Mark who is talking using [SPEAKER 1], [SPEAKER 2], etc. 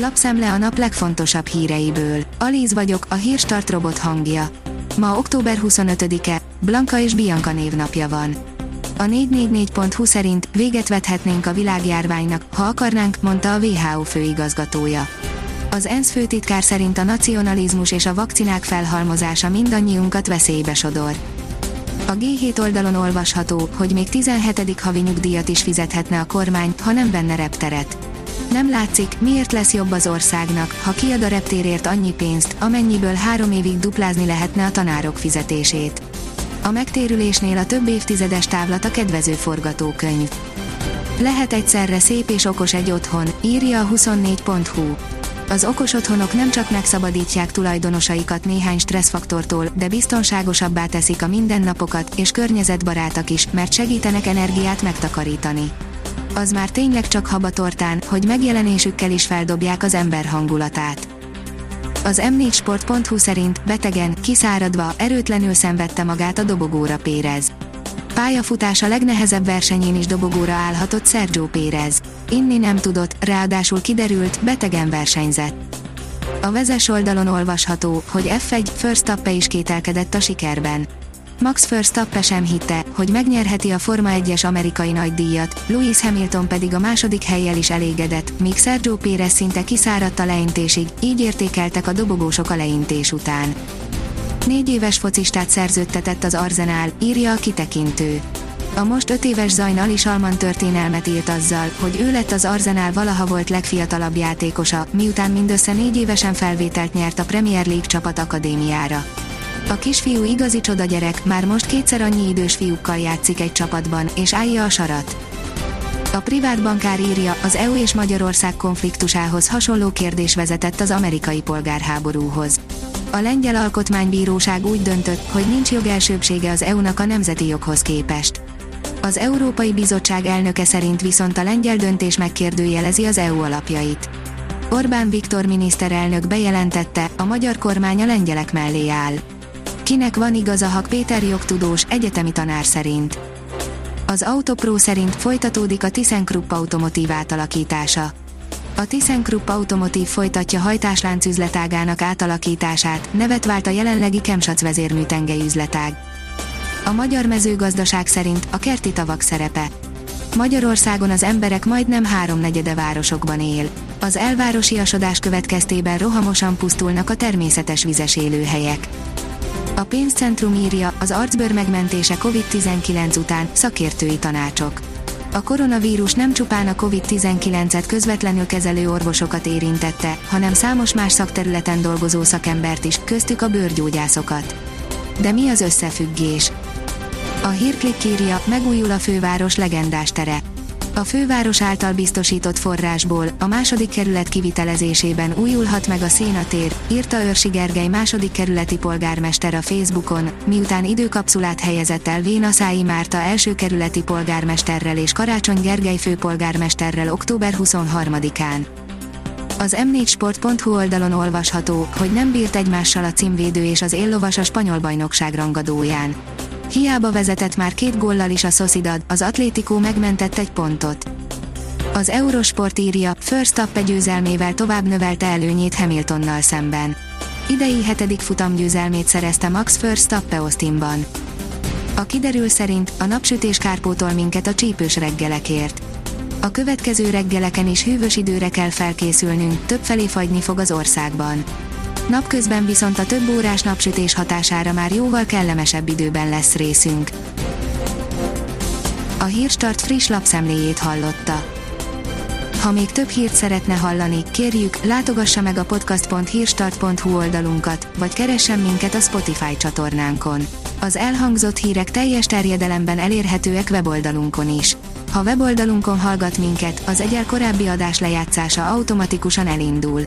[SPEAKER 1] Lapszemle a nap legfontosabb híreiből. Alíz vagyok, a hírstart robot hangja. Ma október 25-e, Blanka és Bianca névnapja van. A 444.hu szerint véget vethetnénk a világjárványnak, ha akarnánk, mondta a WHO főigazgatója. Az ENSZ főtitkár szerint a nacionalizmus és a vakcinák felhalmozása mindannyiunkat veszélybe sodor. A G7 oldalon olvasható, hogy még 17. havi nyugdíjat is fizethetne a kormány, ha nem venne repteret. Nem látszik, miért lesz jobb az országnak, ha kiad a reptérért annyi pénzt, amennyiből három évig duplázni lehetne a tanárok fizetését. A megtérülésnél a több évtizedes távlat a kedvező forgatókönyv. Lehet egyszerre szép és okos egy otthon, írja a 24.hu. Az okos otthonok nem csak megszabadítják tulajdonosaikat néhány stresszfaktortól, de biztonságosabbá teszik a mindennapokat, és környezetbarátak is, mert segítenek energiát megtakarítani. Az már tényleg csak habatortán, hogy megjelenésükkel is feldobják az ember hangulatát. Az m4sport.hu szerint betegen, kiszáradva, erőtlenül szenvedte magát a dobogóra Pérez. Pályafutása legnehezebb versenyén is dobogóra állhatott Sergio Pérez. Inni nem tudott, ráadásul kiderült, betegen versenyzett. A vezes oldalon olvasható, hogy F1 First is kételkedett a sikerben. Max Verstappen sem hitte, hogy megnyerheti a Forma 1-es amerikai nagydíjat, Lewis Hamilton pedig a második helyjel is elégedett, míg Sergio Pérez szinte kiszáradt a leintésig, így értékeltek a dobogósok a leintés után. Négy éves focistát szerződtetett az Arzenál, írja a kitekintő. A most öt éves Zajn is Alman történelmet írt azzal, hogy ő lett az Arzenál valaha volt legfiatalabb játékosa, miután mindössze négy évesen felvételt nyert a Premier League csapat akadémiára. A kisfiú igazi csoda már most kétszer annyi idős fiúkkal játszik egy csapatban, és állja a sarat. A privát bankár írja, az EU és Magyarország konfliktusához hasonló kérdés vezetett az amerikai polgárháborúhoz. A lengyel alkotmánybíróság úgy döntött, hogy nincs jogelsőbsége az EU-nak a nemzeti joghoz képest. Az Európai Bizottság elnöke szerint viszont a lengyel döntés megkérdőjelezi az EU alapjait. Orbán Viktor miniszterelnök bejelentette, a magyar kormány a lengyelek mellé áll. Kinek van igaza Hak Péter jogtudós, egyetemi tanár szerint. Az Autopro szerint folytatódik a ThyssenKrupp automotív átalakítása. A ThyssenKrupp Automotív folytatja hajtáslánc üzletágának átalakítását, nevet vált a jelenlegi Kemsac vezérmű üzletág. A magyar mezőgazdaság szerint a kerti tavak szerepe. Magyarországon az emberek majdnem háromnegyede városokban él. Az elvárosiasodás következtében rohamosan pusztulnak a természetes vizes élőhelyek. A pénzcentrum írja, az arcbőr megmentése COVID-19 után, szakértői tanácsok. A koronavírus nem csupán a COVID-19-et közvetlenül kezelő orvosokat érintette, hanem számos más szakterületen dolgozó szakembert is, köztük a bőrgyógyászokat. De mi az összefüggés? A hírklik írja, megújul a főváros legendás tere. A főváros által biztosított forrásból a második kerület kivitelezésében újulhat meg a szénatér, írta Őrsi Gergely második kerületi polgármester a Facebookon, miután időkapszulát helyezett el Vénaszái Márta első kerületi polgármesterrel és Karácsony Gergely főpolgármesterrel október 23-án. Az m4sport.hu oldalon olvasható, hogy nem bírt egymással a címvédő és az éllovas a spanyol bajnokság rangadóján. Hiába vezetett már két góllal is a Sociedad, az Atlético megmentett egy pontot. Az Eurosport írja, First győzelmével tovább növelte előnyét Hamiltonnal szemben. Idei hetedik futamgyőzelmét szerezte Max Verstappen Austinban. A kiderül szerint a napsütés kárpótol minket a csípős reggelekért. A következő reggeleken is hűvös időre kell felkészülnünk, többfelé fagyni fog az országban. Napközben viszont a több órás napsütés hatására már jóval kellemesebb időben lesz részünk. A Hírstart friss lapszemléjét hallotta. Ha még több hírt szeretne hallani, kérjük, látogassa meg a podcast.hírstart.hu oldalunkat, vagy keressen minket a Spotify csatornánkon. Az elhangzott hírek teljes terjedelemben elérhetőek weboldalunkon is. Ha weboldalunkon hallgat minket, az egyel korábbi adás lejátszása automatikusan elindul